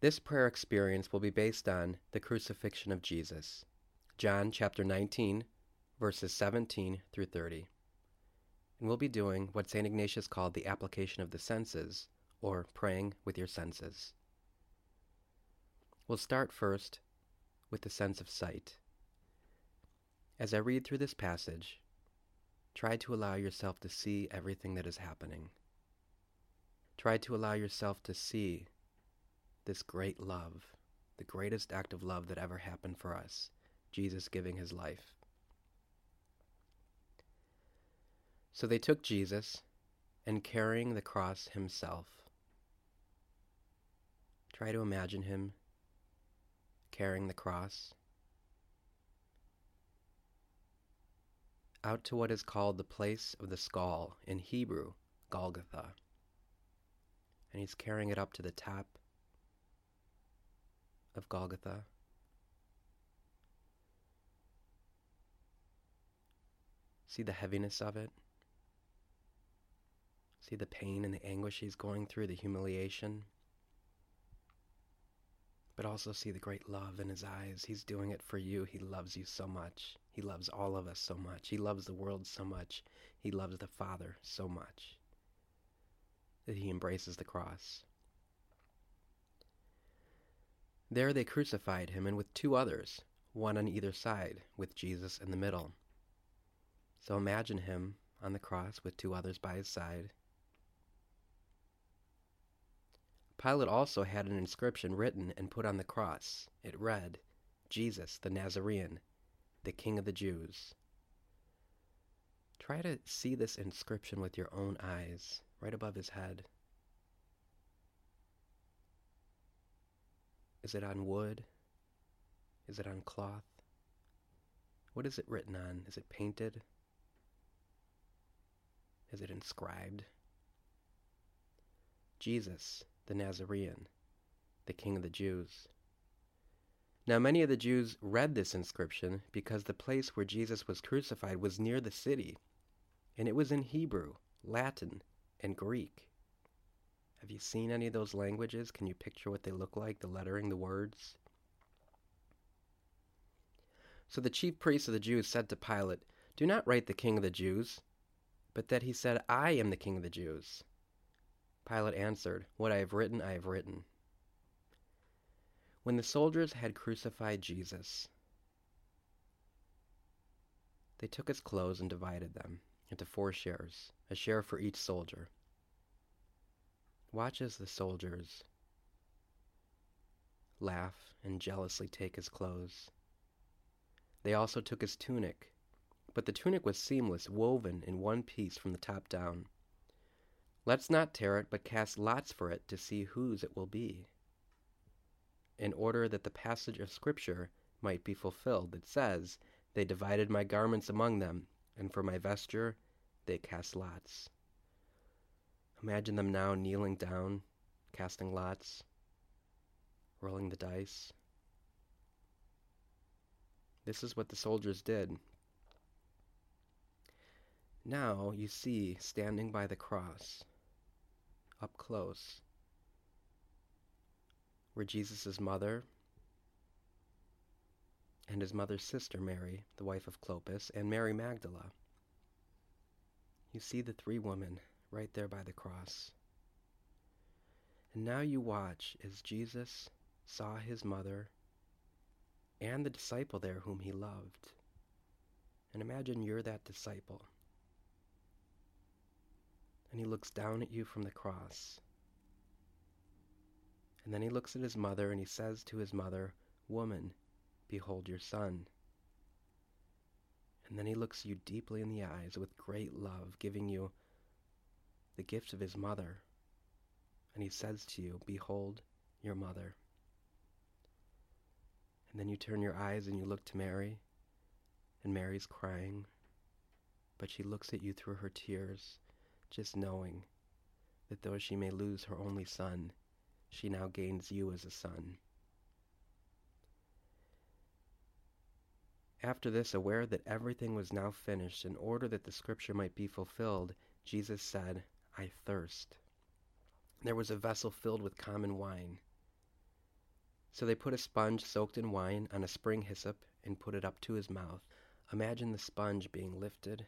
This prayer experience will be based on the crucifixion of Jesus. John chapter 19, verses 17 through 30. And we'll be doing what St. Ignatius called the application of the senses, or praying with your senses. We'll start first with the sense of sight. As I read through this passage, try to allow yourself to see everything that is happening. Try to allow yourself to see this great love, the greatest act of love that ever happened for us, Jesus giving his life. So they took Jesus and carrying the cross himself. Try to imagine him carrying the cross out to what is called the place of the skull, in Hebrew, Golgotha. And he's carrying it up to the top of Golgotha. See the heaviness of it. See the pain and the anguish he's going through, the humiliation. But also see the great love in his eyes. He's doing it for you. He loves you so much. He loves all of us so much. He loves the world so much. He loves the Father so much that he embraces the cross. There they crucified him, and with two others, one on either side, with Jesus in the middle. So imagine him on the cross with two others by his side. Pilate also had an inscription written and put on the cross. It read, Jesus the Nazarene, the King of the Jews. Try to see this inscription with your own eyes, right above his head. Is it on wood? Is it on cloth? What is it written on? Is it painted? Is it inscribed? Jesus, the Nazarene, the King of the Jews. Now, many of the Jews read this inscription because the place where Jesus was crucified was near the city, and it was in Hebrew, Latin, and Greek. Have you seen any of those languages? Can you picture what they look like, the lettering, the words? So the chief priests of the Jews said to Pilate, Do not write the king of the Jews, but that he said, I am the king of the Jews. Pilate answered, What I have written, I have written. When the soldiers had crucified Jesus, they took his clothes and divided them into four shares, a share for each soldier. Watch as the soldiers laugh and jealously take his clothes. They also took his tunic, but the tunic was seamless, woven in one piece from the top down. Let's not tear it, but cast lots for it to see whose it will be. In order that the passage of Scripture might be fulfilled, it says, They divided my garments among them, and for my vesture they cast lots. Imagine them now kneeling down, casting lots, rolling the dice. This is what the soldiers did. Now you see, standing by the cross, up close, were Jesus' mother and his mother's sister Mary, the wife of Clopas, and Mary Magdala. You see the three women right there by the cross. And now you watch as Jesus saw his mother and the disciple there whom he loved. And imagine you're that disciple. And he looks down at you from the cross. And then he looks at his mother and he says to his mother, Woman, behold your son. And then he looks you deeply in the eyes with great love, giving you the gift of his mother. And he says to you, Behold your mother. And then you turn your eyes and you look to Mary, and Mary's crying, but she looks at you through her tears, just knowing that though she may lose her only son, she now gains you as a son. After this, aware that everything was now finished, in order that the scripture might be fulfilled, Jesus said, I thirst. There was a vessel filled with common wine. So they put a sponge soaked in wine on a spring hyssop and put it up to his mouth. Imagine the sponge being lifted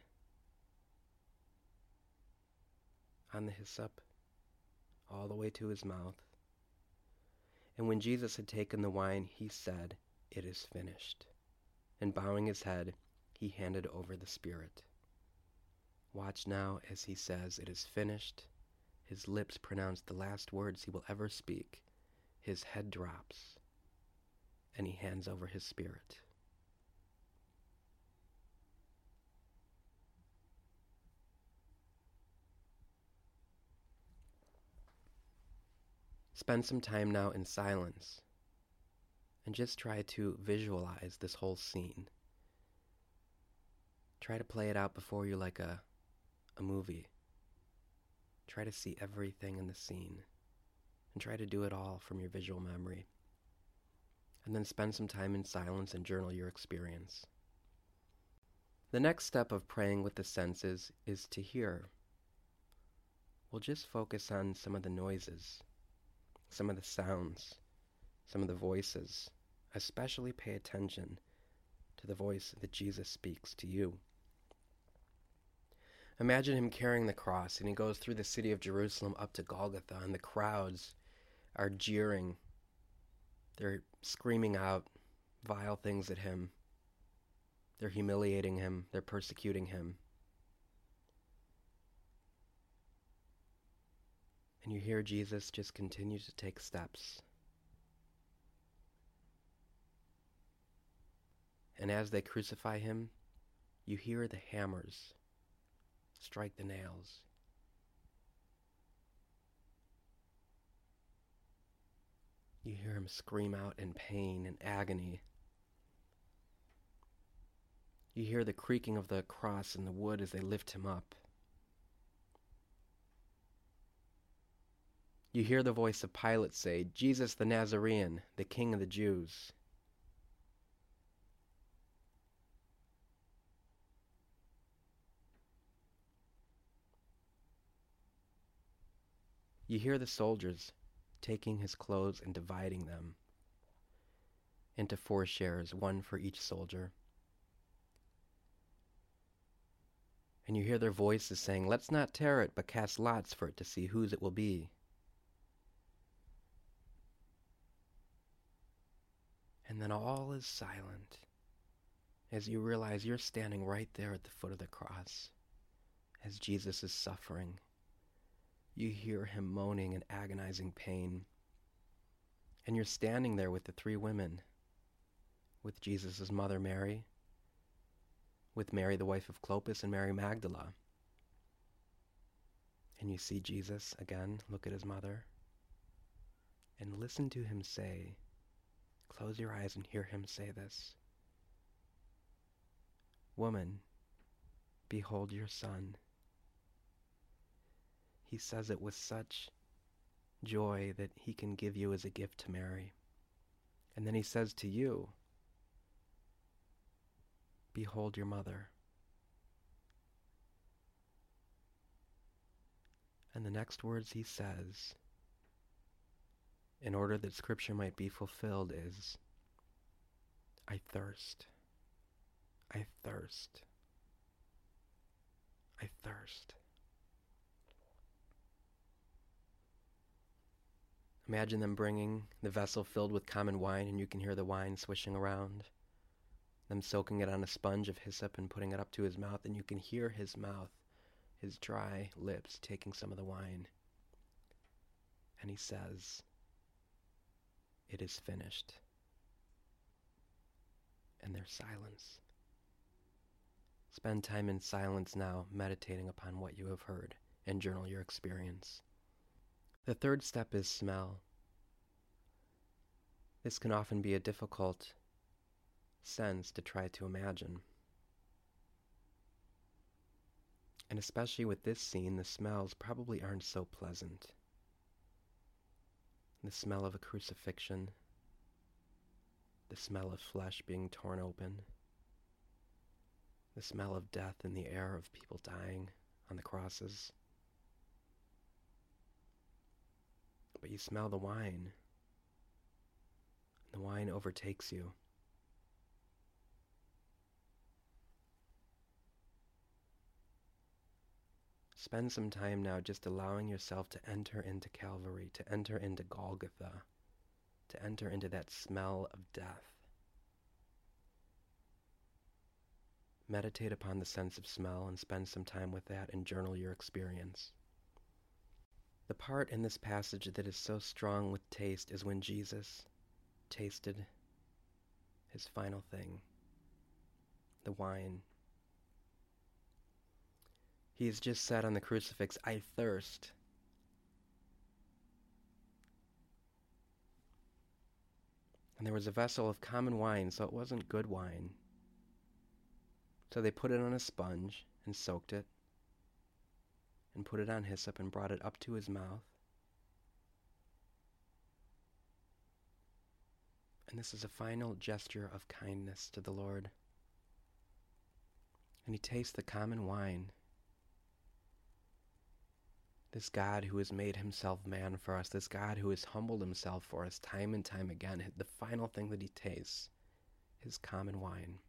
on the hyssop all the way to his mouth. And when Jesus had taken the wine, he said, It is finished. And bowing his head, he handed over the Spirit. Watch now as he says, It is finished. His lips pronounce the last words he will ever speak. His head drops, and he hands over his spirit. Spend some time now in silence and just try to visualize this whole scene. Try to play it out before you like a, a movie. Try to see everything in the scene and try to do it all from your visual memory. And then spend some time in silence and journal your experience. The next step of praying with the senses is to hear. We'll just focus on some of the noises, some of the sounds, some of the voices. Especially pay attention to the voice that Jesus speaks to you. Imagine him carrying the cross, and he goes through the city of Jerusalem up to Golgotha, and the crowds are jeering. They're screaming out vile things at him. They're humiliating him. They're persecuting him. And you hear Jesus just continue to take steps. And as they crucify him, you hear the hammers strike the nails. You hear him scream out in pain and agony. You hear the creaking of the cross in the wood as they lift him up. You hear the voice of Pilate say, Jesus the Nazarene, the King of the Jews. You hear the soldiers taking his clothes and dividing them into four shares, one for each soldier. And you hear their voices saying, Let's not tear it, but cast lots for it to see whose it will be. And then all is silent as you realize you're standing right there at the foot of the cross as Jesus is suffering you hear him moaning in agonizing pain. And you're standing there with the three women, with Jesus' mother Mary, with Mary, the wife of Clopas, and Mary Magdala. And you see Jesus again, look at his mother, and listen to him say, close your eyes and hear him say this Woman, behold your son he says it with such joy that he can give you as a gift to Mary. And then he says to you, Behold your mother. And the next words he says, in order that Scripture might be fulfilled, is, I thirst. I thirst. I thirst. Imagine them bringing the vessel filled with common wine, and you can hear the wine swishing around. Them soaking it on a sponge of hyssop and putting it up to his mouth, and you can hear his mouth, his dry lips, taking some of the wine. And he says, It is finished. And there's silence. Spend time in silence now, meditating upon what you have heard, and journal your experience. The third step is smell. This can often be a difficult sense to try to imagine. And especially with this scene, the smells probably aren't so pleasant. The smell of a crucifixion, the smell of flesh being torn open, the smell of death in the air of people dying on the crosses. But you smell the wine, The wine overtakes you. Spend some time now just allowing yourself to enter into Calvary, to enter into Golgotha, to enter into that smell of death. Meditate upon the sense of smell and spend some time with that and journal your experience. The part in this passage that is so strong with taste is when Jesus tasted his final thing, the wine. He has just said on the crucifix, I thirst. And there was a vessel of common wine, so it wasn't good wine. So they put it on a sponge and soaked it, and put it on hyssop and brought it up to his mouth. And this is a final gesture of kindness to the Lord. And he tastes the common wine. This God who has made himself man for us, this God who has humbled himself for us time and time again, the final thing that he tastes is common wine.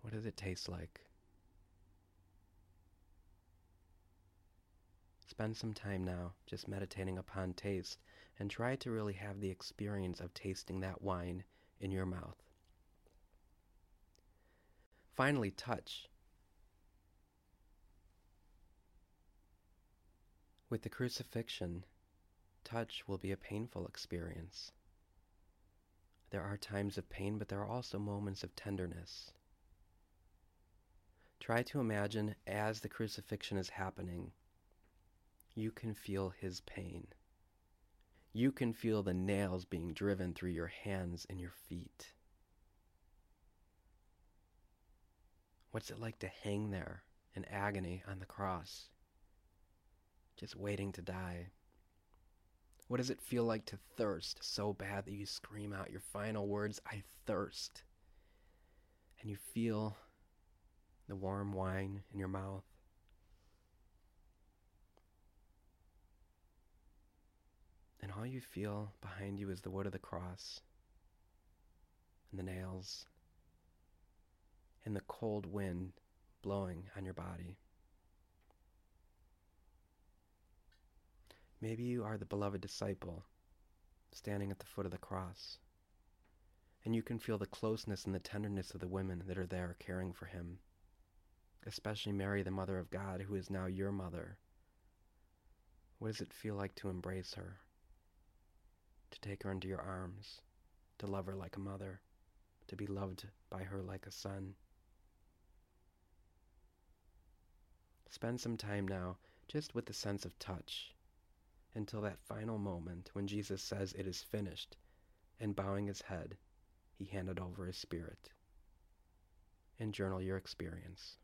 What does it taste like? Spend some time now just meditating upon taste and try to really have the experience of tasting that wine in your mouth. Finally, touch. With the crucifixion, touch will be a painful experience. There are times of pain, but there are also moments of tenderness. Try to imagine as the crucifixion is happening, you can feel his pain. You can feel the nails being driven through your hands and your feet. What's it like to hang there in agony on the cross, just waiting to die? What does it feel like to thirst so bad that you scream out your final words, I thirst? And you feel the warm wine in your mouth. And all you feel behind you is the wood of the cross, and the nails, and the cold wind blowing on your body. Maybe you are the beloved disciple standing at the foot of the cross, and you can feel the closeness and the tenderness of the women that are there caring for him especially Mary, the Mother of God, who is now your mother. What does it feel like to embrace her? Take her into your arms, to love her like a mother, to be loved by her like a son? Spend some time now just with the sense of touch until that final moment when Jesus says it is finished, and bowing his head, he handed over his spirit. And journal your experience.